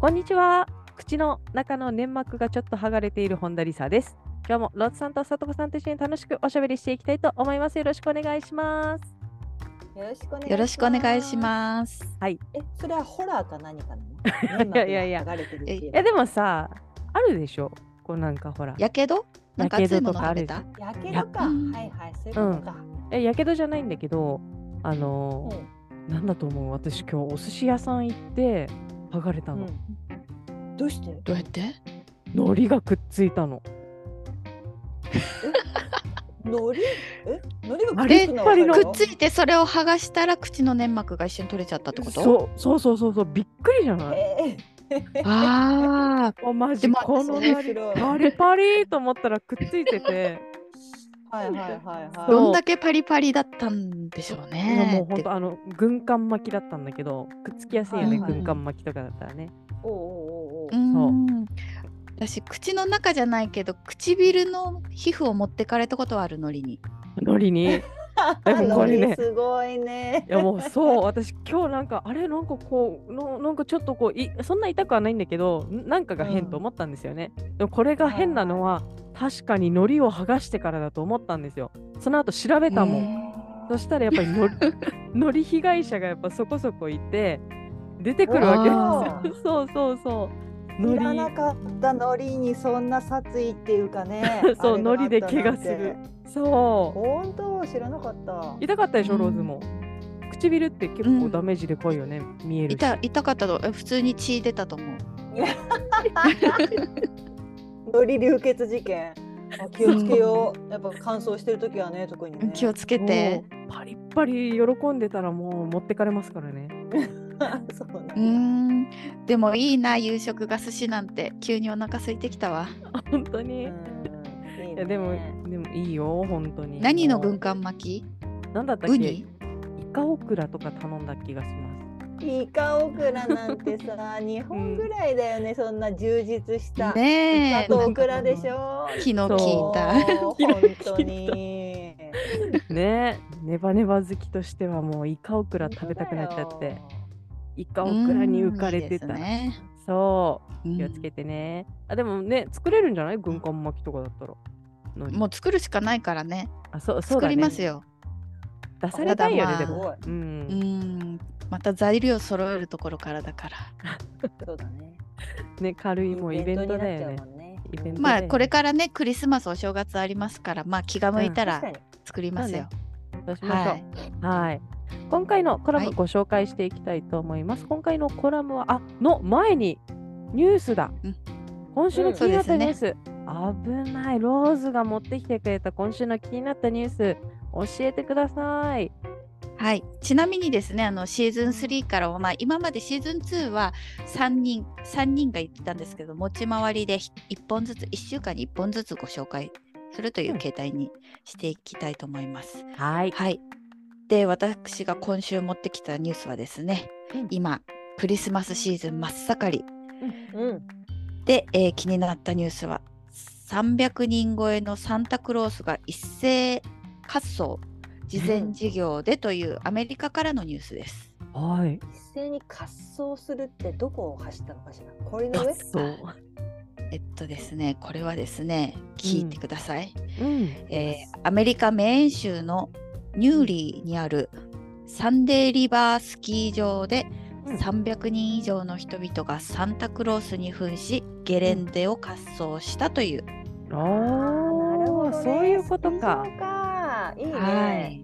こんにちは。口の中の粘膜がちょっと剥がれている本田理沙です。今日もロッツさんとさとこさんと一緒に楽しくおしゃべりしていきたいと思います。よろしくお願いします。よろしくお願いします。よろしくお願いします。えそれはホラーか何かな？の いやいやいや。粘膜が剥がれてるっていう。えでもさあるでしょ？こうなんかほら。やけど？なんかやけ熱いもどとかあるの食べたやけどか。うん。はいはいそういうことか、えやけどじゃないんだけどあのーうん。なんだと思う？私今日お寿司屋さん行って剥がれたの、うん。どうして？どうやって？海苔がくっついたの。海苔？え？海苔がパくっつくっついてそれを剥がしたら口の粘膜が一緒に取れちゃったってこと？そう。そうそうそうそう。びっくりじゃない？えああマジ？でもこのパリパリと思ったらくっついててはいはいはいあはい。どんだけパリパリだったんでしょうねもうほんとあの軍艦巻きだったんだけどくっつきやすいよね、はいはい。軍艦巻きとかだったらね。おうおうおうお私口の中じゃないけど唇の皮膚を持ってかれたことはあるのりに。海苔に？い でもこれね。すごいね。やもうそう私今日なんかあれなんかこうのなんかちょっとこういそんな痛くはないんだけどんなんかが変と思ったんですよね、でもこれが変なのは確かに海苔を剥がしてからだと思ったんですよ。その後調べたもん、へそしたらやっぱりの海苔 被害者がやっぱそこそこいて出てくるわけあですよ。そうそうそう。海知らな苔かった海苔にそんな殺意っていうかね。そうあれがあった海苔で怪我するそう。本当？知らなかった。痛かったでしょ、うん。ローズも。唇って結構ダメージでかいよね、見えるし。痛痛かったとえ普通に血出たと思う。海苔流血事件。あ気をつけよう。やっぱ乾燥してる時はね特にね。気をつけて。パリッパリ喜んでたらもう持ってかれますからね。そうなんでもいいな夕食が寿司なんて。急にお腹空いてきたわ。本当に、いうん。いいね。やでもでもいいよ本当に。何の軍艦巻き？なんだったっけ？ウニ？イカオクラとか頼んだ気がします。イカオクラなんてさ 日本ぐらいだよね、そんな充実した、ねえ。イカとオクラでしょ？気の利いた。そう 本当に。ねネバネバ好きとしてはもうイカオクラ食べたくなっちゃって。イカオクラに浮かれてた、そううん。気をつけてね、あでもね作れるんじゃない？軍艦巻きとかだったらもう作るしかないからね。あそうそうね。りますよ。出されたいよね、ただでもまあ、ううん。ん。また材料揃えるところからだから。そうだね。ね軽いもうイベントだよね。まあこれからねクリスマスお正月ありますからまあ気が向いたら作りますよ、そうしましょう。はい。はい。今回のコラムはい。ご紹介していきたいと思います。今回のコラムは、あの前にニュースだ。うん。今週の気になったニュース。危ない。ローズが持ってきてくれた今週の気になったニュース、教えてください。はい、ちなみにですねあのシーズン3からは、まあ、今までシーズン2は3人3人が言ってたんですけど持ち回りで1本ずつ1週間に1本ずつご紹介するという形態にしていきたいと思います。はい。はい、で私が今週持ってきたニュースはですね、うん今クリスマスシーズン真っ盛りうんで、えー気になったニュースは300人超えのサンタクロースが一斉滑走事前事業でというアメリカからのニュースです。はい。一斉に滑走するってどこを走ったのかしら？氷の上？えっとですね、これはですね、聞いてください。うん。えーアメリカ・メーン州のニューリーにあるサンデーリバースキー場でうん300人以上の人々がサンタクロースに扮しゲレンデを滑走したという、あなるほあ、どね。そういうことか。か。いいね、はい。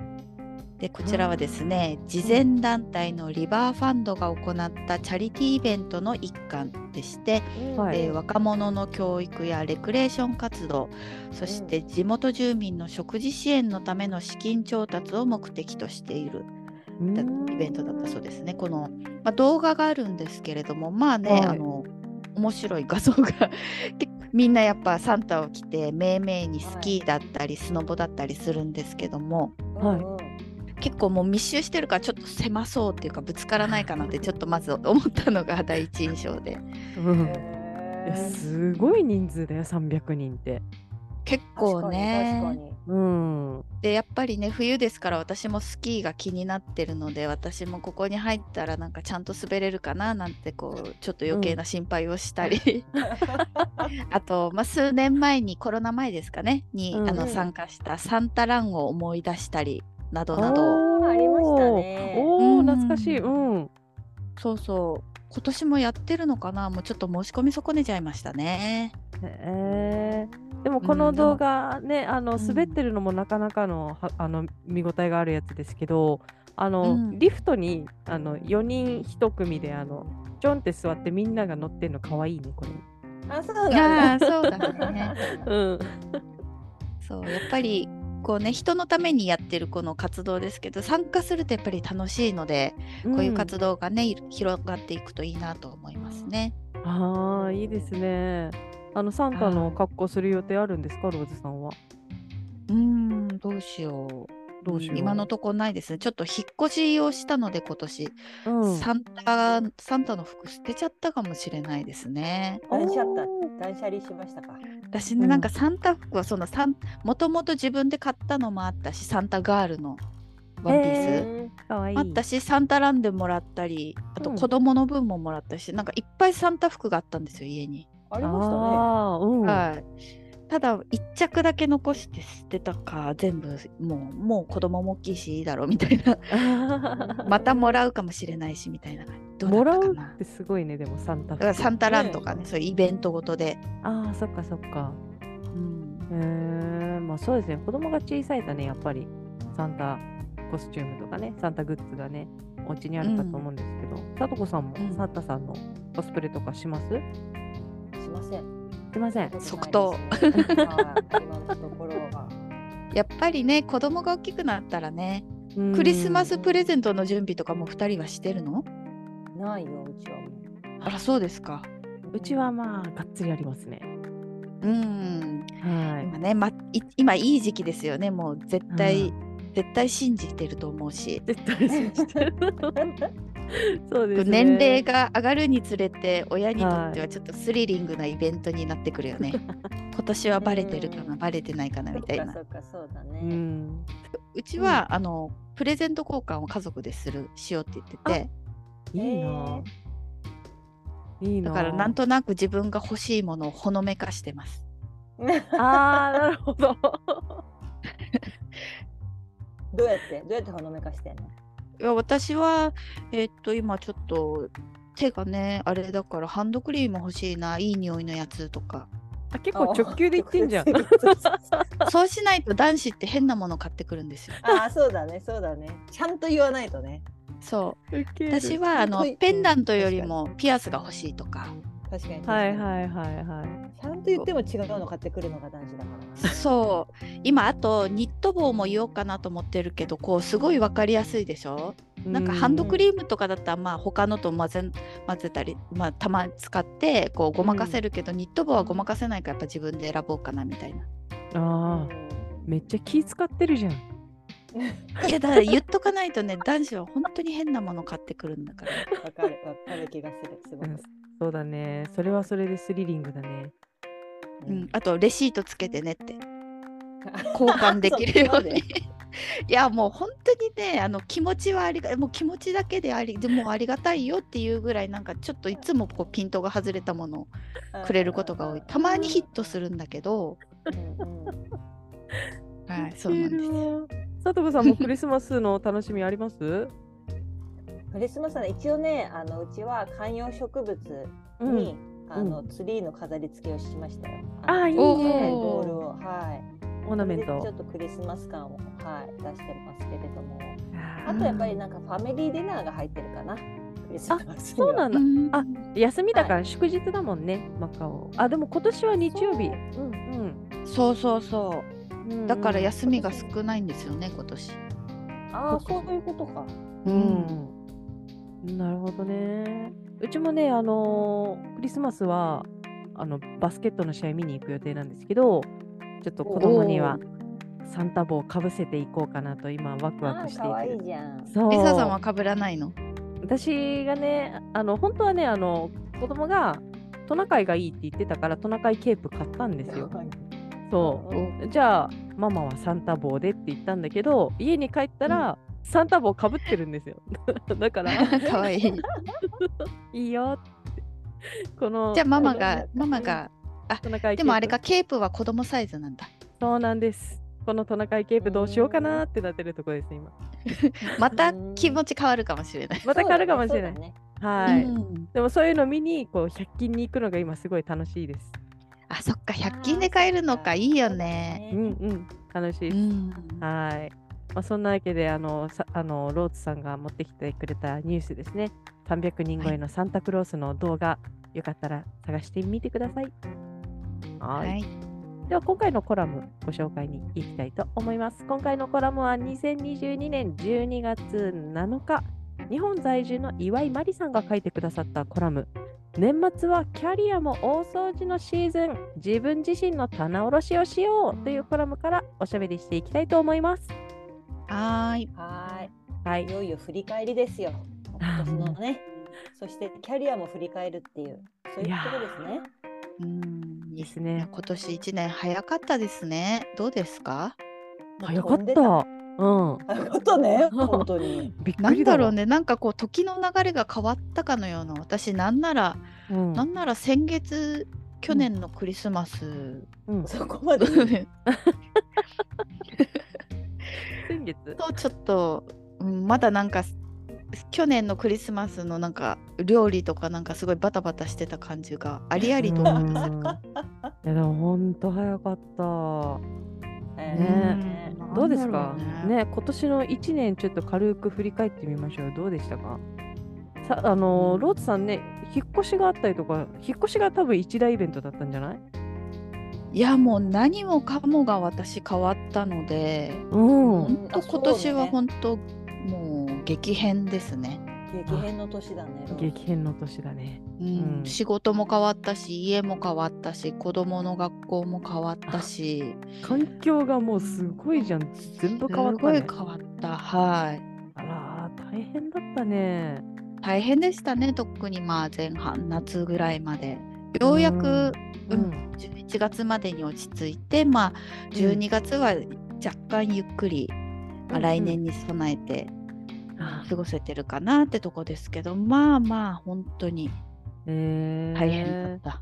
でこちらはですね、慈善団体のリバーファンドが行ったチャリティーイベントの一環でして、うん。はい。えー若者の教育やレクレーション活動そして地元住民の食事支援のための資金調達を目的としているだうん。イベントだったそうですね。この、まあ、動画があるんですけれども、まあね、はい。あの面白い画像が結 構みんなやっぱサンタを着てめいめいにスキーだったりスノボだったりするんですけども、はい。結構もう密集してるからちょっと狭そうっていうかぶつからないかなってちょっとまず思ったのが第一印象で。うん。すごい人数だよ300人って。結構ね。確かに確かうん。でやっぱりね冬ですから私もスキーが気になってるので私もここに入ったらなんかちゃんと滑れるかななんてこうちょっと余計な心配をしたり、あと、まあ、数年前にコロナ前ですかねに、うんあのうん参加したサンタランを思い出したりなどなど。ありましたね。おお、うん。懐かしい。うん。そうそう。今年もやってるのかな？もうちょっと申し込み損ねちゃいましたね。へえでもこの動画ね、あのうん滑ってるのもなかなかの,、はあの見応えがあるやつですけどあの、うんリフトにあの4人1組であのちょんって座ってみんなが乗ってるのかわいいねこれ。あそうあなんだあそうだね。うん。そうやっぱりこうね人のためにやってるこの活動ですけど参加するとやっぱり楽しいので、こういう活動がねい広がっていくといいなと思いますね。ああいいですね。あのサンタの格好する予定あるんですかローズさんは？うーんどうしよう。どうしよう今のとこないですね。ちょっと引っ越しをしたので今年、うん。サンタサンタの服捨てちゃったかもしれないですね。断捨断捨離しましたか私ね、うんなんかサンタ服はそのサンもともと自分で買ったのもあったしサンタガールのワンピース。へうんかわいい。あったしサンタランでもらったりあとうん子供の分ももらったし、なんかいっぱいサンタ服があったんですよ家に、ありましたね。うん。はい。ただ一着だけ残して捨てたか全部もうもう子供も大きいしいいだろうみたいな。またもらうかもしれないしみたいな。どもらうったかな。ってすごいね、でもサンタだからサンタランねとかねそういうイベントごとで、ああ、そっかそっか。うん。へえまあそうですね。子供が小さいとね、やっぱりサンタコスチュームとかね、サンタグッズがね、お家にあるかと思うんですけど、さとこさんもうん。サンタさんのコスプレとかします？しません。しません。即答。ところは。やっぱりね子供が大きくなったらねうん。クリスマスプレゼントの準備とかも2人はしてるの？ないようちはもあらそうですか。うちはまあ、がっつりありますね。うん。はい。今ね、ま、い今いい時期ですよねもう絶対、う絶対信じてると思うし、絶対信じてる。そうですね。年齢が上がるにつれて親にとってはちょっとスリリングなイベントになってくるよね。今年はバレてるかな、バレてないかなみたいなうだうね、ん。うちは、あのプレゼント交換を家族でするしようって言ってていいな。いいな。だからなんとなく自分が欲しいものをほのめかしてます。ああ、なるほど。どうやってどうやってほのめかしてんの？いや私はえっと今ちょっと手がねあれだからハンドクリーム欲しいないい匂いのやつとか。あ結構直球で言ってんじゃん。そうしないと男子って変なもの買ってくるんですよ。ああそうだねそうだね。ちゃんと言わないとね。そう。私はあのうん。ペンダントよりもピアスが欲しいとか確かに確かにはいはいはいはい。ちゃんと言っても違うの買ってくるのが男子だからなそう今あとニット帽も言おうかなと思ってるけどこうすごい分かりやすいでしょ？なんかハンドクリームとかだったらまあ他のと混ぜ混ぜたり、まあ、たまに使ってこうごまかせるけど、ニット帽はごまかせないからやっぱ自分で選ぼうかなみたいな。ああ、めっちゃ気使ってるじゃん。いやだから言っとかないとね男子は本当に変なもの買ってくるんだから。わかるわかる気がするすごく、うんそうだね。それはそれでスリリングだね。うん、あとレシートつけてねって。交換できるように。いやもう本当にねあの気持ちはありがもう気持ちだけでありでもありがたいよっていうぐらいなんかちょっといつもこうピントが外れたものをくれることが多い。たまにヒットするんだけど、はい、そうなんです。よ。さとこさんもクリスマスの楽しみあります？クリスマスはね一応ねあのうちは観葉植物うんに、あのツリーの飾り付けをしましたよ。あーいいおね。ボールをはい。オーナメントちょ。っとクリスマス感をはい出してますけれども、ああとやっぱりなんかファミリーディナーが入ってるかな。クリスマスにはそうなんだうんあ休みだから祝日だもんね、マカオ。あ、でも今年は日曜日。うんそうそうそうん。うだから休みがす少ないんですよね今年。ああそういうことか。うん、なるほどね。うちもね、あのークリスマスはあのバスケットの試合見に行く予定なんですけど、ちょっと子供にはサンタ帽をかぶせていこうかなと今ワクワあクして可愛いいて。じゃん。そうリサさんは被らないの？私がね、あの本当はね、あの子供がトナカイがいいって言ってたからトナカイケープ買ったんですよ。そう。うんじゃあママはサンタ帽でって言ったんだけど家に帰ったら、サンタ帽かぶってるんですよ。だから。かわいい。いいよ。ってこのじゃあママがママがトナカイケープ。でもあれかケープは子供サイズなんだ。そうなんです。このトナカイケープどうしようかなってなってるとこです今。また気持ち変わるかもしれない。また変わるかもしれない、はい、うん。でもそういうの見にこう100均に行くのが今すごい楽しいです。あそっか。100均で買えるのか。いいよね。うんうん。楽しいうです、ん。はい。まあ、そんなわけで、あの、さあのローツさんが持ってきてくれたニュースですね。300人超えのサンタクロースの動画、よかったら探してみてください。は。はいい。では、今回のコラムご紹介に行きたいと思います。今回のコラムは2022年12月7日、日本在住の岩井真理さんが書いてくださったコラム。年末はキャリアも大掃除のシーズン自分自身の棚卸しをしようというコラムからおしゃべりしていきたいと思います。はーい。はーい。はいい。よいよ振り返りですよ。今年のね。そしてキャリアも振り返るっていう、そういうことですね。うん。いいですね今年1年早かったですね。どうですか？早かった。うん。早かったね、本当に。びっくなんりだわだろう。ね、なんかこう時の流れが変わったかのような、私なんなら、うん。なんなら先月、去年のクリスマス、うん、そこまで。先月とちょっと、うんまだなんか去年のクリスマスのなんか料理とかなんかすごいバタバタしてた感じがありありと思うんですよ。うんいやでも本当早かった。ね。うん。どうですか？ね。ね今年の1年ちょっと軽く振り返ってみましょう。どうでしたか？さあのーローツさんね、引っ越しがあったりとか、引っ越しが多分一大イベントだったんじゃない？いやもう何もかもが私変わったので、うん。本当今年は本当もう激変ですね。激変の年だね。激変の年だね。うんうん仕事も変わったし家も変わったし子供の学校も変わったし環境がもうすごいじゃん。全部変わった、すごいね。変わったはいあらー、大変だったね。大変でしたね特にまあ前半夏ぐらいまでようやく、ううん。ん。11月までに落ち着いてまあ12月は若干ゆっくり、まあ、来年に備えてあ過ごせてるかなってとこですけどまあまあ本当にえ。ー大変だった。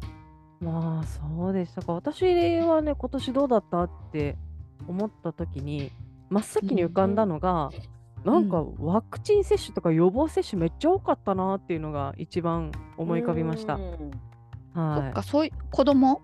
まあそうでしたか。私はね、今年どうだったって思った時に、真っ先に浮かんだのが、なんかワクチン接種とか予防接種めっちゃ多かったなっていうのが一番思い浮かびました。うん。そはいっか。そういう子供？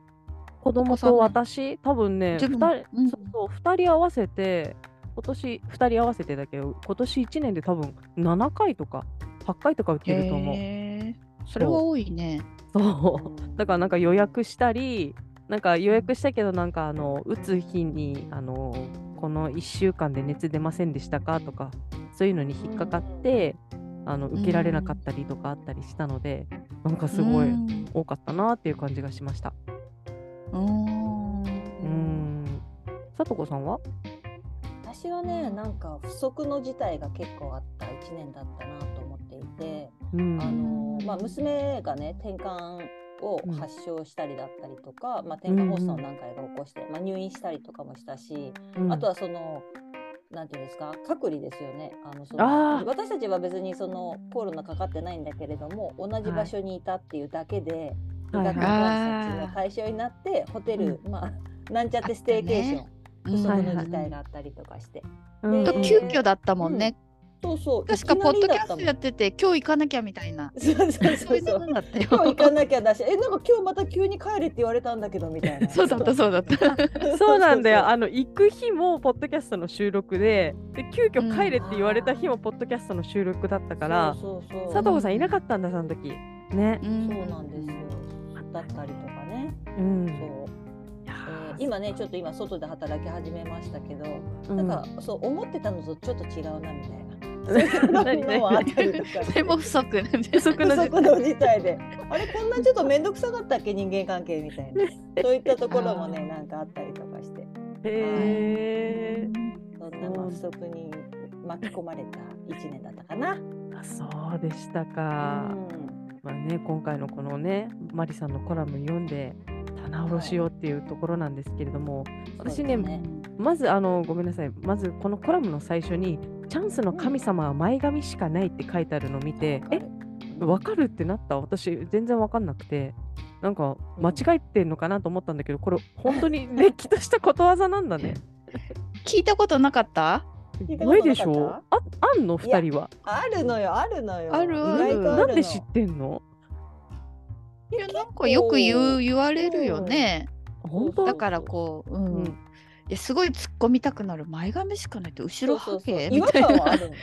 子供と私、多分ね、2自分？人、うん。そうそう二人合わせて、今年2人合わせてだけど、今年1年で多分7回とか8回とか打ってると思う。へー。それは多いね。そう。だからなんか予約したり、なんか予約したけど、なんかあの打つ日にあのこの1週間で熱出ませんでしたか？とか、そういうのに引っかかって、あの受けられなかったりとかあったりしたので、なんかすごいうん。多かったなっていう感じがしました。うーん。うーん。さとこさんは？私はね、なんか不測の事態が結構あった1年だったなと思っていて、うん。あのまあ、娘がね転換をうん。発症したりだったりとか、まあ、転換発作を何回か起こして、まあ、入院したりとかもしたし、うん。あとはそのなんていうんですか隔離ですよね。あのその私たちは別にそのコロナかかってないんだけれども同じ場所にいたっていうだけで、医はい。はい学観察の対象になってホテル、まあなんちゃってステーケーション、うん。不測はいはいの事態があったりとかして、うん。急遽だったもんね。そうそう確かポッドキャストやってて今日行かなきゃみたいな。そうそうそううそうたよ。今日行かなきゃだし、え、なんか今日また急に帰れって言われたんだけどみたいな。そうだったそうだった。そう なんだよ。あの行く日もポッドキャストの収録で、で急遽帰れって言われた日もポッドキャストの収録だったから、そうそうそう佐藤さんいなかったんだその時。ねう。そうなんですよ。だったりとかね。うん。そう。えー今ね、ちょっと今外で働き始めましたけど、うんなんかそう思ってたのとちょっと違うなみたいな。そういうのもあったりとかそれも不足なんで不足の不足の事態で。あれこんなちょっと面倒くさかったっけ？人間関係みたいな。そういったところもねなんかあったりとかして。へえ。そんなまあ不足に巻き込まれた1年だったかな。あそうでしたか。まあね、今回のこのね、マリさんのコラム読んで、棚卸しようっていうところなんですけれども、私ね、まずあの、ごめんなさい、まずこのコラムの最初に、チャンスの神様は前髪しかないって書いてあるのを見て、えわかるってなった？私、全然わかんなくて、なんか間違えてんのかなと思ったんだけど、これ、本当に れっきとしたことわざなんだね。聞いたことなかった？ないでしょ？ああんの？2人は。あるのよ、あるのよ。ある。あるなんで知ってんの？いやなんかよく言う言われるよね。本当？だからこう、うん。うん。いやすごい突っ込みたくなる前髪しかないって後ろハゲ違和みたいな感はあるの。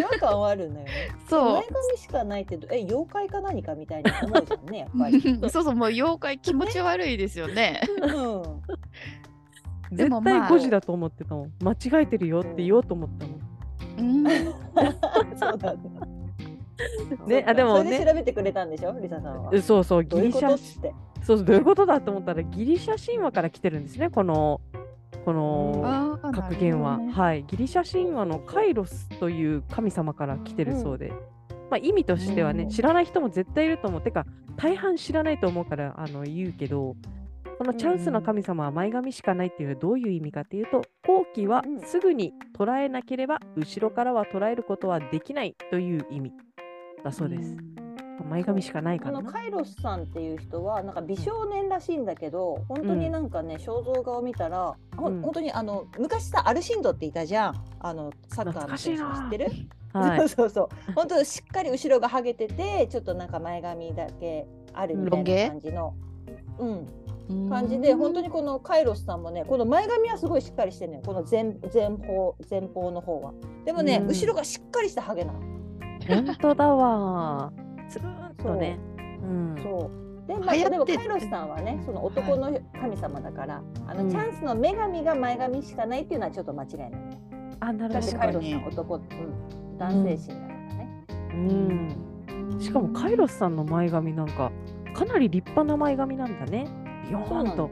違和感はあるのよね。そう前髪しかないってどえ妖怪か何かみたいに思うじゃんねやっぱり。そうそうもう妖怪気持ち悪いですよね。うん。でも絶対まあ5時だと思ってたもん。間違えてるよって言おうと思ったもん。うん、そうだね。ねあでもね調べてくれたんでしょ、リサさんは。えそうそう、ギリシャ。そうそうどういうことだと思ったらギリシャ神話から来てるんですね、このこの格言は、ね。はい。ギリシャ神話のカイロスという神様から来てるそうで、まあ、意味としてはね、うん。知らない人も絶対いると思う。てか、大半知らないと思うからあの言うけど、このチャンスの神様は前髪しかないっていうのはどういう意味かっていうと、後期はうんすぐに捉えなければ、後ろからは捉えることはできないという意味だそうです。前髪しかないからのカイロスさんっていう人はなんか美少年らしいんだけど本当になんかね、肖像画を見たら、ほうん。ん、本当にあの昔さアルシンドっていたじゃん。あのサッカーの選手知ってる、はい。そうそうそう。本当しっかり後ろがハゲててちょっとなんか前髪だけあるみたいな感じの、うん、感じで本当にこのカイロスさんもねこの前髪はすごいしっかりしてるのよ。この前前方前方の方は。でもね、うん。後ろがしっかりしたハゲなの。本当だわ。つるーんとね。うん。そうでまあ、例えばカイロスさんはねその男の神様だから、あのうんチャンスの女神が前髪しかないっていうのはちょっと間違いない。あ、なるほどカイロスさん男、うん、男性心だからね。うん。しかもカイロスさんの前髪なんかかなり立派な前髪なんだね。ビヨーンと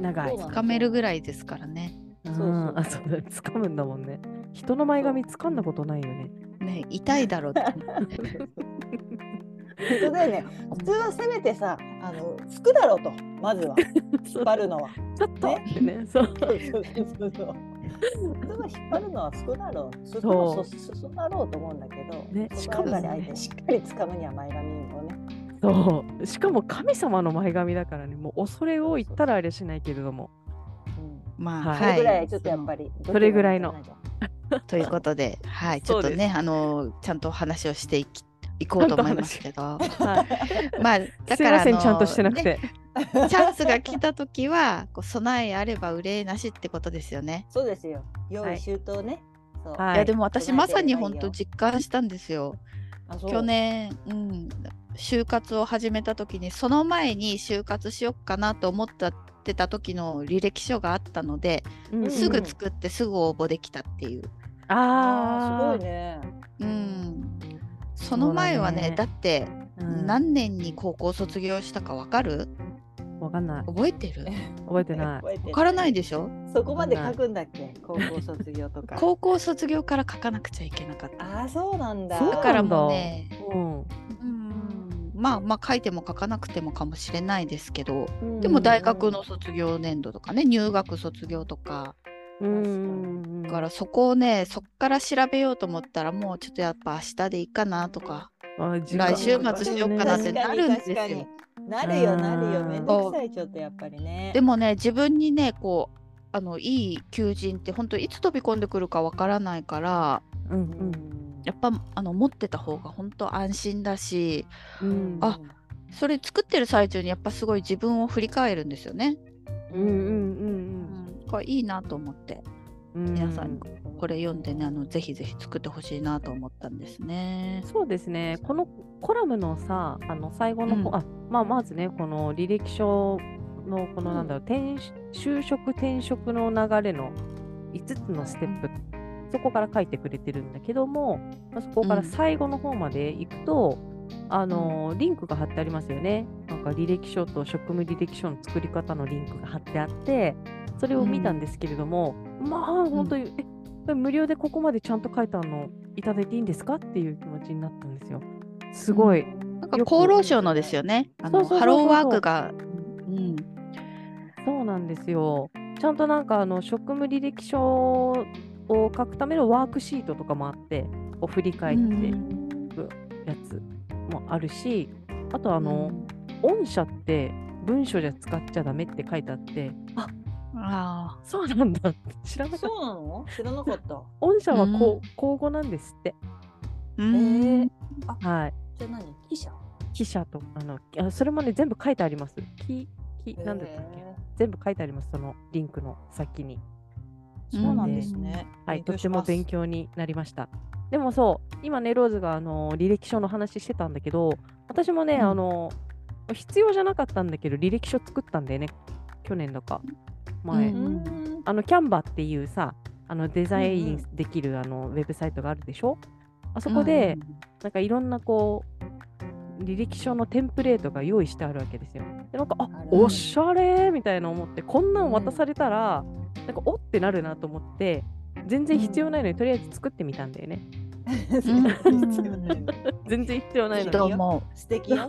長いそう。なの掴めるぐらいですからね。うんそうそうあ、そうだ、掴むんだもんね。人の前髪掴んだことないよね。ね痛いだろうって。本当だよね。普通はせめてさ、あの拭くだろうと、まずは 引っ張るのは。ちょっとねね。そう。そうそうそうそう。普通は引っ張るのは拭くだろう。すそうすすだろうと思うんだけど、ねそしかもねしっかり掴むには前髪をね。そう。しかも神様の前髪だからね、もう恐れ多いったらあれしないけれども。うんまあ、はいそれぐらはいちょっとやっぱり、それぐらいの ということで、はい、ちょっとそうでね、あのちゃんと話をしていきいこうと思いますけど、はい。まあだからあのません、ちゃんとしてなくねて。チャンスが来た時はこう備えあれば憂いなしってことですよね。そうですよ。用意はい周到ね。そうはいいやでも私まさに本当実感したんですよ。去年、うん、就活を始めた時にその前に就活しようかなと思ったってた時の履歴書があったので、うんすぐ作ってすぐ応募できたっていう。ああすごいね。うん、その前はねねだってうん何年に高校卒業したかわかる？わかんない。覚えてる？覚えてない。わからないでしょ？そこまで書くんだっけ？高校卒業とか。高校卒業から書かなくちゃいけなかった。ああそうなんだ。だからもうね、うん。うん、まあまあ書いても書かなくてもかもしれないですけど、うんでも大学の卒業年度とかね入学卒業とかうん。だからそこをねそっから調べようと思ったらもうちょっとやっぱ明日でいいかなとか。来週末しようかなってなるんですよ。なるよなるようん。めんどくさいちょっとやっぱりね。でもね自分にねこうあのいい求人って本当いつ飛び込んでくるかわからないからううんん。やっぱあの持ってた方が本当安心だしうん。あそれ作ってる最中にやっぱすごい自分を振り返るんですよね。うんうんうんうん、これいいなと思ってうん。皆さんにこれ読んでねあのぜひぜひ作ってほしいなと思ったんですね。そうですね。このコラムのさ、あの最後の方、うんあ、まあまずね、この履歴書のこのなんだろう、転就職転職の流れの5つのステップっそこから書いてくれてるんだけども、まあ、そこから最後の方まで行くと、うん、あのリンクが貼ってありますよね。なんか履歴書と職務履歴書の作り方のリンクが貼ってあって、それを見たんですけれども、うん、まあ本当に、え無料でここまでちゃんと書いたのいただいていいんですか？っていう気持ちになったんですよ。すごい。なんか厚労省のですよね。あのハローワークが、うん、そうなんですよ。ちゃんとなんかあの職務履歴書を書くためのワークシートとかもあって、こう振り返っていくやつもあるし、あとあの、うん、御社って文書じゃ使っちゃダメって書いてあって、ああ そうなんだ。知らなかった。そうなの？知らなかった。御社はこう、公語なんですって。えー、はい。じゃあ何？記者？記者とあのあそれもね全部書いてあります。ききなんだったっけ？全部書いてありますそのリンクの先に。そうなんですね。はい、とても勉強になりました。でもそう、今ね、ローズがあの履歴書の話してたんだけど、私もね、うん、あの必要じゃなかったんだけど、履歴書作ったんだよね、去年だか、前。うん、あの、キャンバっていうさ、あのデザインできる、あのウェブサイトがあるでしょ？あそこで、なんかいろんなこう、履歴書のテンプレートが用意してあるわけですよ。でなんかあおしゃれみたいな思ってこんなん渡されたら、うん、なんかおってなるなと思って全然必要ないのに、とりあえず作ってみたんだよね。全然必要ないのに。も素敵よ。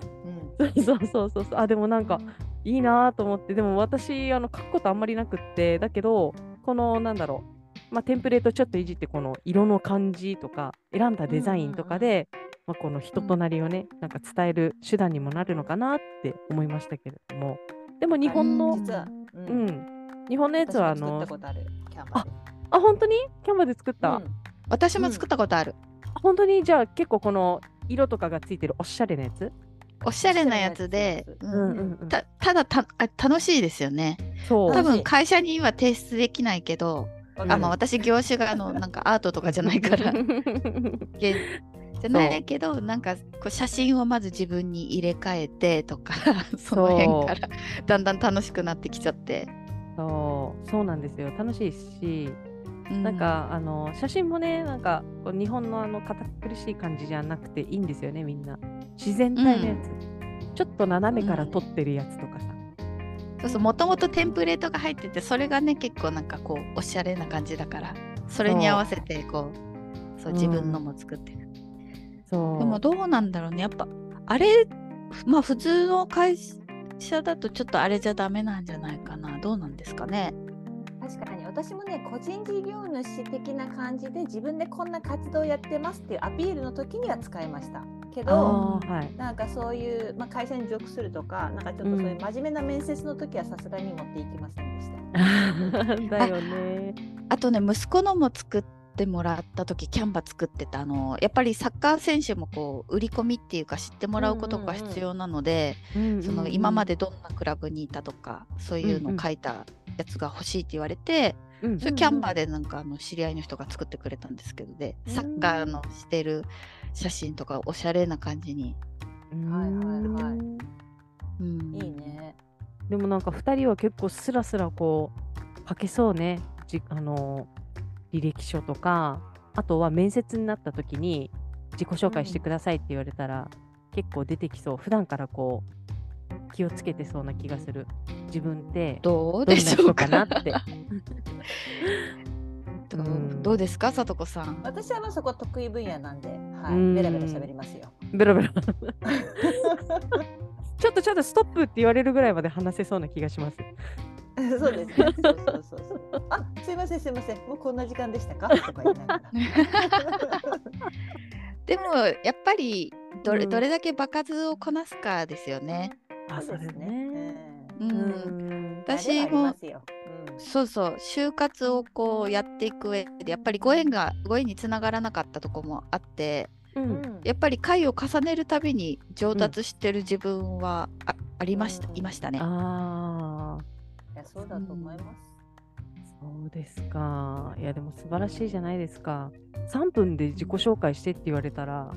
うん、そうそうそうそうあでもなんかいいなと思ってでも私あの書くことあんまりなくってだけどこのなんだろうまあ、テンプレートちょっといじってこの色の感じとか選んだデザインとかで、まあ、この人となりをね、なんか伝える手段にもなるのかなって思いましたけれども。でも日本の、実は、うん、うん、日本のやつはあのああ本当に？キャンバで作った、うん、私も作ったことある、うん、本当に？じゃあ結構この色とかがついてるおしゃれなやつ？おしゃれなやつで、たただた楽しいですよね。多分会社には提出できないけど、あまあ私業種があのなんかアートとかじゃないから じゃないけどなんかこう写真をまず自分に入れ替えてとかその辺からだんだん楽しくなってきちゃって。そう。そうなんですよ。楽しいし、うん、なんかあの写真もねなんか日本のあの堅苦しい感じじゃなくていいんですよねみんな。自然体のやつ、うん、ちょっと斜めから撮ってるやつとかさ、うん、そうそうもともとテンプレートが入っててそれがね結構なんかこうおしゃれな感じだからそれに合わせてこうそう。自分のも作ってる、そう。でもどうなんだろうね。やっぱあれまあ普通の会社だとちょっとあれじゃダメなんじゃないかな。どうなんですかね。確かに私もね個人事業主的な感じで自分でこんな活動やってますっていうアピールの時には使いました。けど、はい、なんかそういう、まあ、会社に属するとかなんかちょっとそういう真面目な面接の時はさすがに持っていきませんでした。だよね。あとね息子のも作ってもらった時キャンバ作ってたあのやっぱりサッカー選手もこう売り込みっていうか知ってもらうことが必要なので、その今までどんなクラブにいたとかそういうのを書いたやつが欲しいって言われて、うんうん、それキャンバーでなんかあの知り合いの人が作ってくれたんですけどで、サッカーのしてる写真とかおしゃれな感じに。はいはいはい。うん、いいね。でもなんか2人は結構スラスラこう書けそうね。じあの履歴書とか、あとは面接になった時に自己紹介してくださいって言われたら、結構出てきそう。普段からこう気をつけてそうな気がする。自分ってどうでしょうか？なって。どうどうですか、さとこさん。私はまあそこ得意分野なんで、はい、ベラベラ喋りますよ。ベラベラ。ちょっとちょっとストップって言われるぐらいまで話せそうな気がします。そうですね。そうそうそうそう。あ、すいませんすいません。もうこんな時間でしたか？とか言いながら。でもやっぱりどれ,、どれだけ場数をこなすかですよね。あ、そうですね。うん。私も、そうそう就活をこうやっていく上でやっぱりご縁がご縁につながらなかったとこもあって、うん、やっぱり回を重ねるたびに上達してる自分はあ,、ありました、いましたね。ああ。やそうだと思います。そうですか。いやでも素晴らしいじゃないですか。3分で自己紹介してって言われたら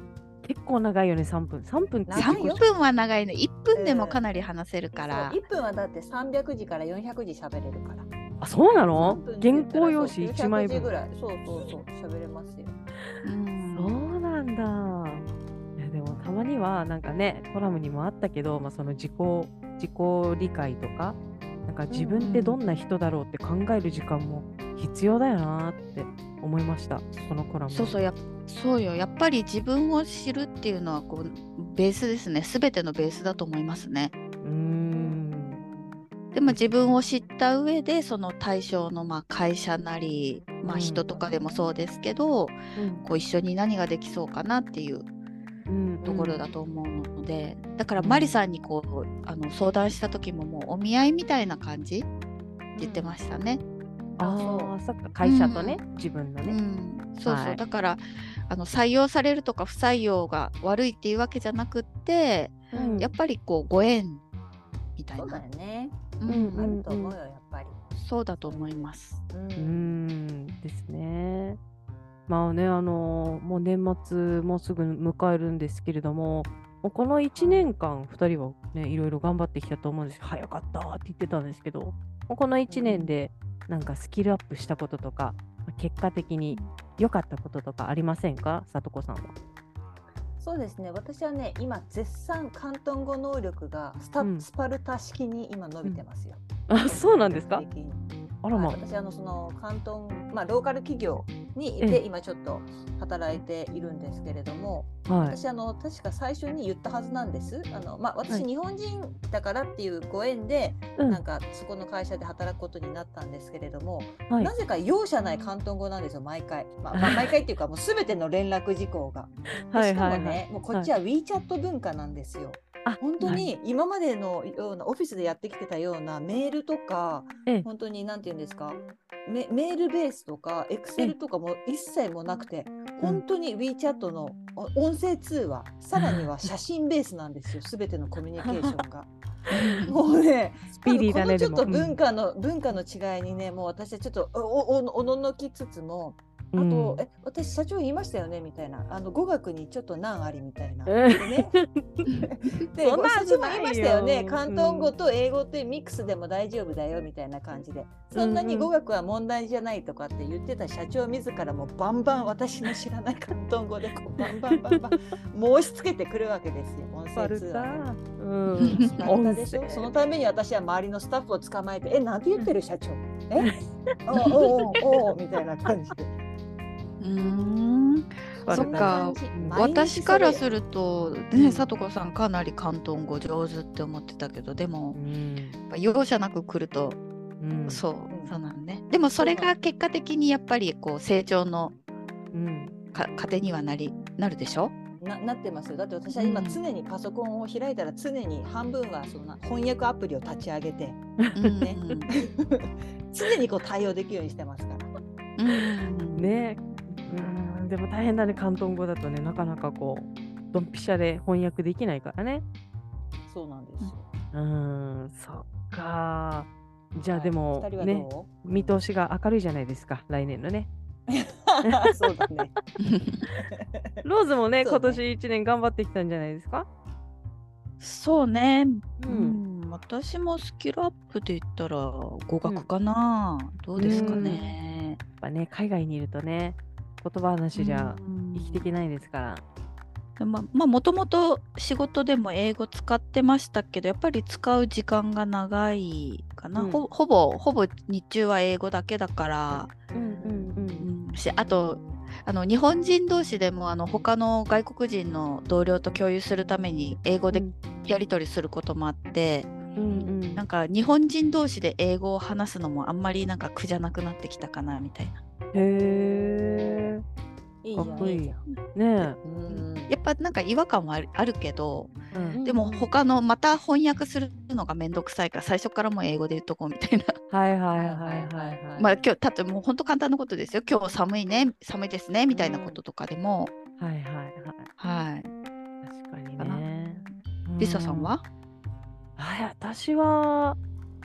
結構長いよね3分。3分って3分は長いね。1分でもかなり話せるから。えー、1分はだって300字から400字喋れるから。あそうなの？原稿用紙1枚分。ぐらい。そうそうそう喋れますよ、うん、そうなんだ。いやでもたまにはなんかねコラムにもあったけど、まあ、その自己自己理解とかなんか自分ってどんな人だろうって考える時間も必要だよなって思いましたそのコラム。そうそうやそうよ。やっぱり自分を知るっていうのはこうベースですね。全てのベースだと思いますね。うん。でも自分を知った上でその対象のまあ会社なり、まあ、人とかでもそうですけど、うん、こう一緒に何ができそうかなっていうところだと思うので、うんうん、だからマリさんにこうあの相談した時ももうお見合いみたいな感じって言ってましたね。ああそっか会社とね、うん、自分のね。うん、そうそう、はい、だからあの採用されるとか不採用が悪いっていうわけじゃなくって、うん、やっぱりこうご縁みたいな。そうだよね。うん、あると思うよやっぱり。そうだと思います。うん、ですね。まあね、あのもう年末もうすぐ迎えるんですけれども、この1年間、2人はね、いろいろ頑張ってきたと思うんです早かったって言ってたんですけど、この1年でなんかスキルアップしたこととか、結果的に良かったこととかありませんか、さとこさんは。そうですね。私はね今絶賛広東語能力がスタ、うん、スパルタ式に今伸びてますよ。うん、あそうなんですか？あらまあ、私あのその広東、まあ、ローカル企業にいて今ちょっと働いているんですけれども、はい、私あの確か最初に言ったはずなんです。あの、まあ、私、日本人だからっていうご縁で、うん、なんかそこの会社で働くことになったんですけれども、はい、なぜか容赦ない広東語なんですよ毎回、まあ、まあ、毎回っていうかもう全ての連絡事項が。しかもね、もうこっちは WeChat 文化なんですよ。本当に今までのようなオフィスでやってきてたようなメールとか、本当に何て言うんですかメメールベースとかエクセルとかも一切もなくて、本当に WeChat の音声通話さらには写真ベースなんですよ 全てのコミュニケーションが。もうね、このちょっと文化の、文化の違いにね、もう私はちょっとおおおののきつつも、あと、うん、え私社長言いましたよね？みたいな。あの語学にちょっと難ありみたいな。ね、で社長も言いましたよね。広東語と英語ってミックスでも大丈夫だよみたいな感じで、そんなに語学は問題じゃないとかって言ってた社長自らもバンバン私の知らない広東語でこうバンバンバンバン。申し付けてくるわけですよ音声通話。うん、でしょそのために私は周りのスタッフを捕まえて「えなんて言ってる社長？え？おおおおみたいな感じで。うん。そっか。私からするとね聡子さんかなり広東語上手って思ってたけどでも、うん、容赦なく来ると、うん、そうそうなんね。でもそれが結果的にやっぱりこう成長の、うん、か糧にはなりなるでしょ？ななってます。よだって私は今常にパソコンを開いたら常に半分はその翻訳アプリを立ち上げて、ね、常にこう対応できるようにしてますから。うん、ねうん。でも大変だね広東語だとねなかなかこうドンピシャで翻訳できないからね。そうなんですよ。うんそっか。じゃあでも、はい、ね見通しが明るいじゃないですか来年のね。そうだね。ローズもね、ね、今年1年頑張ってきたんじゃないですか？そうね、うん、うん、私もスキルアップで言ったら語学かな、うん、どうですかね、やっぱね海外にいるとね言葉なしじゃ生きていけないですから。まあもともと仕事でも英語使ってましたけどやっぱり使う時間が長いかな、うん、ほほぼほぼ日中は英語だけだから、あとあの日本人同士でもあの他の外国人の同僚と共有するために英語でやり取りすることもあって、うんうん、なんか日本人同士で英語を話すのもあんまりなんか苦じゃなくなってきたかなみたいな。へえ。かっこいい。ねえ。やっぱなんか違和感はあるけど、うん、でも他のまた翻訳するのがめんどくさいから最初からもう英語で言っとこうみたいな。はいはいはいはいはい。まあ今日たってもう本当簡単なことですよ。今日寒いね寒いですねみたいなこととかでも。はいはいはい。はい。確かにね。リサさんは？はい、私は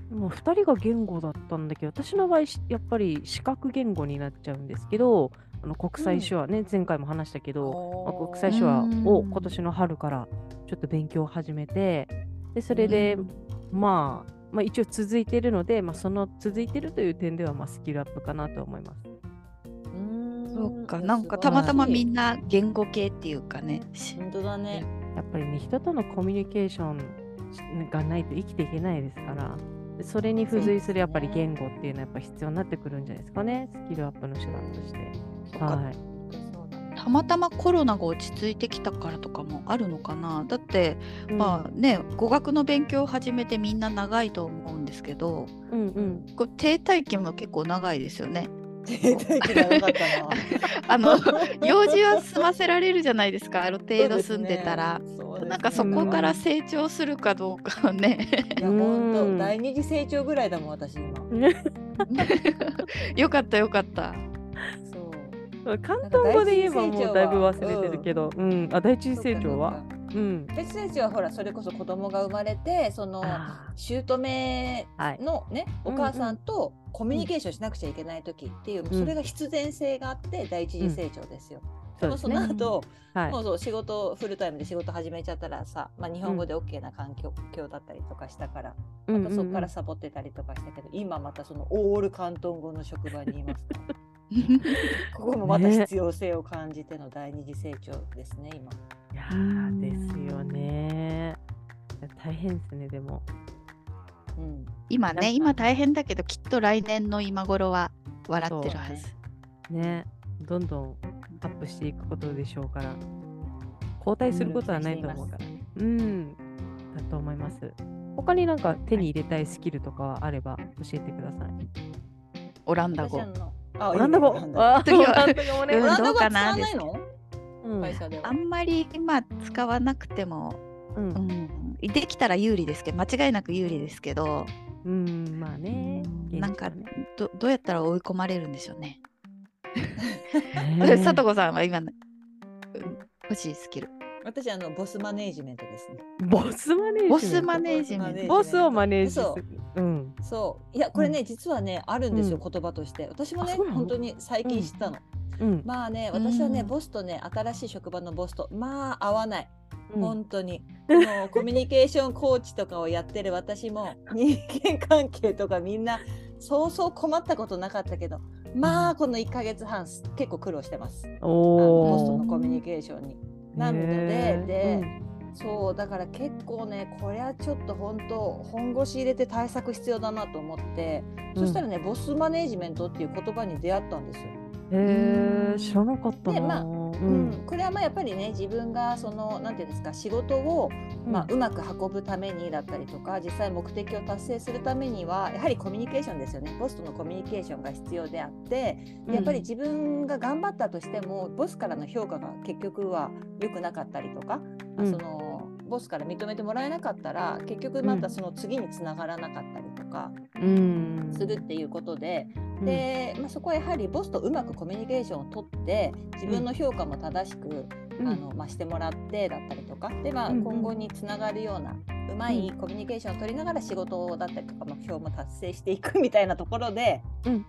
もう2人が言語だったんだけど、私の場合、やっぱり視覚言語になっちゃうんですけど、あの国際手話ね、うん、前回も話したけど、まあ、国際手話を今年の春からちょっと勉強を始めて、でそれで、まあ、まあ、一応続いているので、まあ、その続いているという点ではまあスキルアップかなと思います。そうかなんかたまたまみんな言語系っていうかね。本当だね。やっぱりね人とのコミュニケーションがないと生きていけないですから。それに付随するやっぱり言語っていうのはやっぱ必要になってくるんじゃないですかね、スキルアップの手段として。はい、たまたまコロナが落ち着いてきたからとかもあるのかな。だって、うん、まあね語学の勉強を始めてみんな長いと思うんですけど、うんうん、これ停滞期も結構長いですよね。あの用事は済ませられるじゃないですか。ある程度住んでたら、ね、なんかそこから成長するかどうかね。いや本当第二次成長ぐらいだもん私今。よかったよかった。そう。広東語で言えばもうだいぶ忘れてるけど、うん、うん、あ第一次成長は？うん、第一次成長はほらそれこそ子供が生まれてその姑のね、はい、お母さんとコミュニケーションしなくちゃいけない時っていう、うん、それが必然性があって第一次成長ですよ。でもその後、はい、もうそう仕事フルタイムで仕事始めちゃったらさ、まあ、日本語で OK な環境,、だったりとかしたからまたそこからサボってたりとかしたけど、今またそのオール広東語の職場にいますから ここもまた必要性を感じての第二次成長ですね今。いやですよね。大変ですねでも。うん、今ね今大変だけどきっと来年の今頃は笑ってるはず。ね。ねどんどんアップしていくことでしょうから交代することはないと思うから。うん、だと思います。他になんか手に入れたいスキルとかあれば教えてください。オランダ語。オランダ語？オランダ語ね。オランダ語使わないの？あんまり今使わなくても、うん、うん、できたら有利ですけど間違いなく有利ですけど、うん、まあね、なんかどどうやったら追い込まれるんでしょうね。さとこさんは今、欲しいスキル。私あのボスマネージメントですね。ボスマネージメント。ボスマネージメント。ボスをマネージする。うん。そう。いやこれね、実はねあるんですよ、言葉として。私もね本当に最近知ったの。うん、まあね私はね、ボスとね新しい職場のボスとまあ合わない。本当に、うん、もうコミュニケーションコーチとかをやってる私も人間関係とかみんなそうそう困ったことなかったけどまあこの1か月半結構苦労してます。ボスとのコミュニケーションに。なのでで、うん、そうだから結構ねこれはちょっと本当本腰入れて対策必要だなと思って、そしたらねボスマネージメントっていう言葉に出会ったんですよ。へえ知らなかったで、まあうん、これはまあやっぱりね自分がそのなんていうんですか仕事を、まあ、うまく運ぶためにだったりとか実際目的を達成するためにはやはりコミュニケーションですよね。ボスとのコミュニケーションが必要であってやっぱり自分が頑張ったとしてもボスからの評価が結局は良くなかったりとか、うん、そのボスから認めてもらえなかったら結局またその次につながらなかったりとかするっていうことで、うん、で、まあ、そこはやはりボスとうまくコミュニケーションをとって自分の評価も正しく、うん、あのまあ、してもらってだったりとかで、まあ、今後につながるようなうまいコミュニケーションを取りながら仕事だったりとか目標も達成していくみたいなところで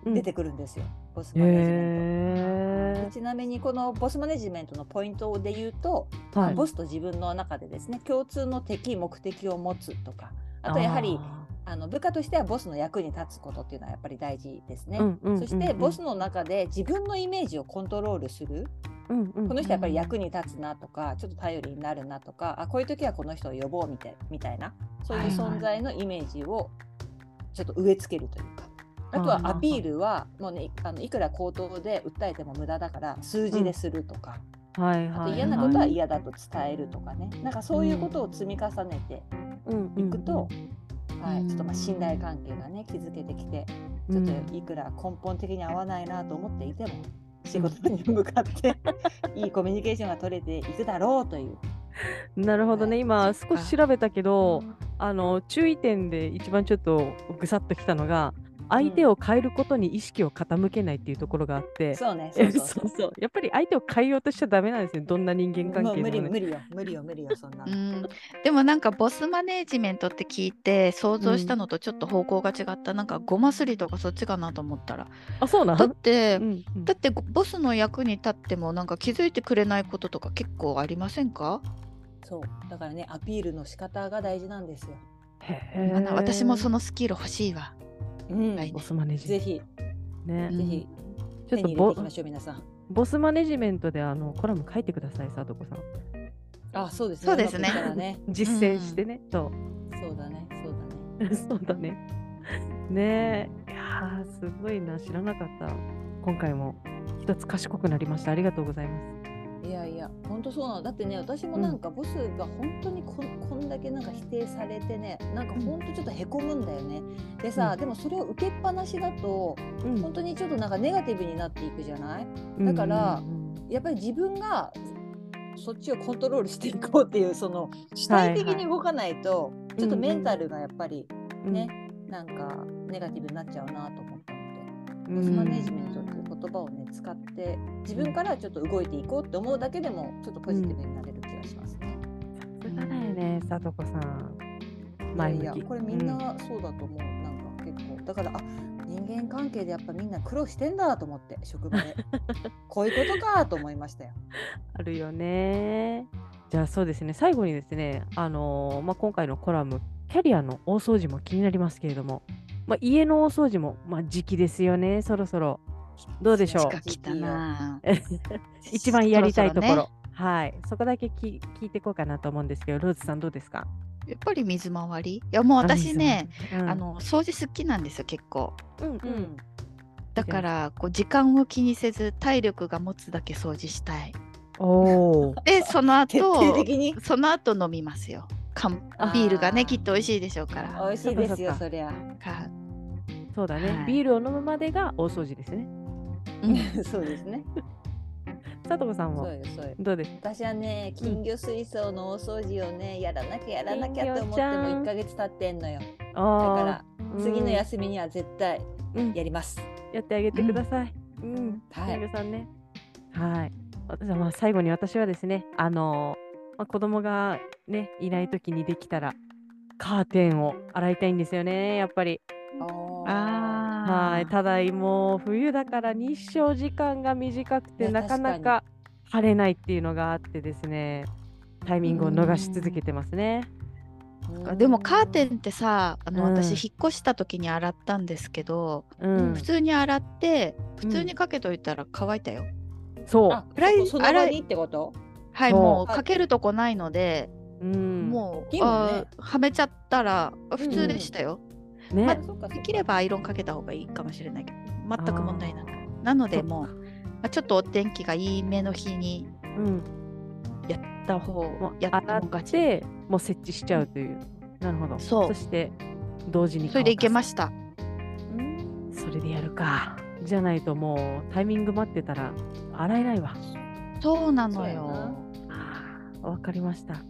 出てくるんですよ、ボスマネジメント。ちなみにこのボスマネジメントのポイントで言うと、はい、ボスと自分の中でですね共通の敵目的を持つとかあとやはりあの部下としてはボスの役に立つことっていうのはやっぱり大事ですね。そしてボスの中で自分のイメージをコントロールする。この人やっぱり役に立つなとかちょっと頼りになるなとかあこういう時はこの人を呼ぼうみたいみたいなそういう存在のイメージをちょっと植え付けるというか。あとはアピールはもうねあのいくら口頭で訴えても無駄だから数字でするとか、はいはい、あと嫌なことは嫌だと伝えるとかね。なんかそういうことを積み重ねていくと、はい、ちょっとまあ信頼関係がね築けてきてちょっといくら根本的に合わないなと思っていても、仕事に向かって いいコミュニケーションが取れていくだろうという。なるほどね、今少し調べたけど、あの注意点で一番ちょっとぐさっときたのが、相手を変えることに意識を傾けないっていうところがあって、そうねそう そうそう。やっぱり相手を変えようとしちゃダメなんですよ。どんな人間関係も、ね、無理無理よ。無理よ無理よそんな、うん、でもなんかボスマネージメントって聞いて想像したのとちょっと方向が違った、うん、なんかごますりとかそっちかなと思ったら。あそうなだって、うんうん、だってボスの役に立ってもなんか気づいてくれないこととか結構ありませんか？そう。だからねアピールの仕方が大事なんですよ。へあの私もそののスキル欲しいわ。ボスマネジメンぜひトね、うんぜひちょっとボいきましょう皆さん。ボスマネジメントであのコラム書いてください、さとこさん。あそうですね。そうですね。実践してね。そう。そうだねそうだね。そうだね。ねえ。いやーすごいな。知らなかった。今回も一つ賢くなりました。ありがとうございます。いやいや、本当そうなの。だってね、私もなんかボスが本当にこんこんだけなんか否定されてね、なんか本当ちょっとへこむんだよね。でさ、うん。でもそれを受けっぱなしだと、うん。本当にちょっとなんかネガティブになっていくじゃない？だからうんうん。やっぱり自分がそっちをコントロールしていこうっていう、その主体的に動かないと、いちょっとメンタルがやっぱりうんね、なんかネガティブになっちゃうなと思ったので。うん。ボスマネジメント言葉をね使って自分からちょっと動いていこうって思うだけでもちょっとポジティブになれる気がしますね。さすがだよね、さとこさん。い前向いやこれみんなそうだと思う、なんか結構だからあ人間関係でやっぱみんな苦労してんだと思って職場で こういうことかと思いましたよ。あるよね。じゃあそうですね、最後にですね、あのーまあ、今回のコラム、キャリアの大掃除も気になりますけれども、まあ、家の大掃除も、まあ、時期ですよね、そろそろ。どうでしょう？たな。一番やりたいところ。そろそねはい。そこだけき聞いていこうかなと思うんですけど、ローズさんどうですか？やっぱり水回り？いやもう私ね、、ああ、の掃除好きなんですよ結構。うんううんん、だからこう時間を気にせず体力が持つだけ掃除したい。おお。でその徹底後的に？その後飲みますよ。缶ビールがねきっと美味しいでしょうから。美味しいですよそりゃ。かそうだね、はいビールを飲むまでが大掃除ですね。うん そうですね。さとこさんもそうよそうよ。どうです？私はね金魚水槽の大掃除をねやらなきゃやらなきゃって思っても1ヶ月経ってんのよ。だあからー次の休みには絶対うんやります。やってあげてください。うん。はい金魚さんね。はい。私はまあ最後に私はですね、あのーまあ、子供がね、いない時にできたら、カーテンを洗いたいんですよね、やっぱり。あはい。ただ、もう冬だから日照時間が短くて、なかなか晴れないっていうのがあってですね、タイミングを逃し続けてますね。あでもカーテンってさあの、うん私引っ越した時に洗ったんですけど、うん普。通に洗って普通にかけといたら乾いたよ。そう。あ洗いその場にってこと？はいもうかけるとこないので、うん。もう、ねはめちゃったらあ普通でしたよ。ね。まあできればアイロンかけた方がいいかもしれないけど全く問題なくなのでもう、まあ、ちょっとお天気がいい目の日にうん。やった方もうやった洗もん勝ちもう設置しちゃうという。なるほど。そうして、同時にそれでいけましした。それでやるか。じゃないともうタイミング待ってたら洗えないわ。そうなのよ。わかりました。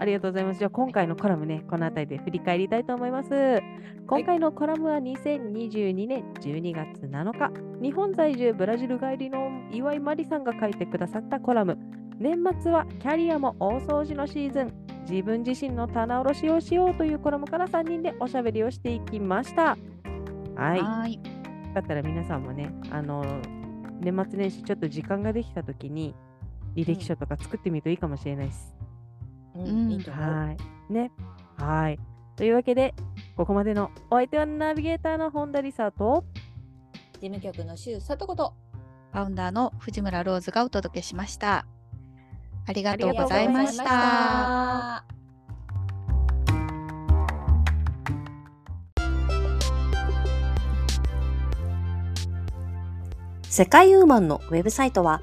ありがとうございます。じゃあ今回のコラムね、この辺りで振り返りたいと思います。今回のコラムは2022年12月7日、日本在住ブラジル帰りの岩井真理さんが書いてくださったコラム。年末はキャリアも大掃除のシーズン。自分自身の棚卸しをしようというコラムから3人でおしゃべりをしていきました。はい。はーい。よかったら皆さんもね、あの年末年始ちょっと時間ができたときに履歴書とか作ってみるといいかもしれないです。うんうんいいと思う。はい。ね。はい。というわけで、ここまでのお相手はナビゲーターの本田理沙と、事務局の周里子とファウンダーの藤村ローズがお届けしました。ありがとうごございましたた。世界ウーマンのウェブサイトは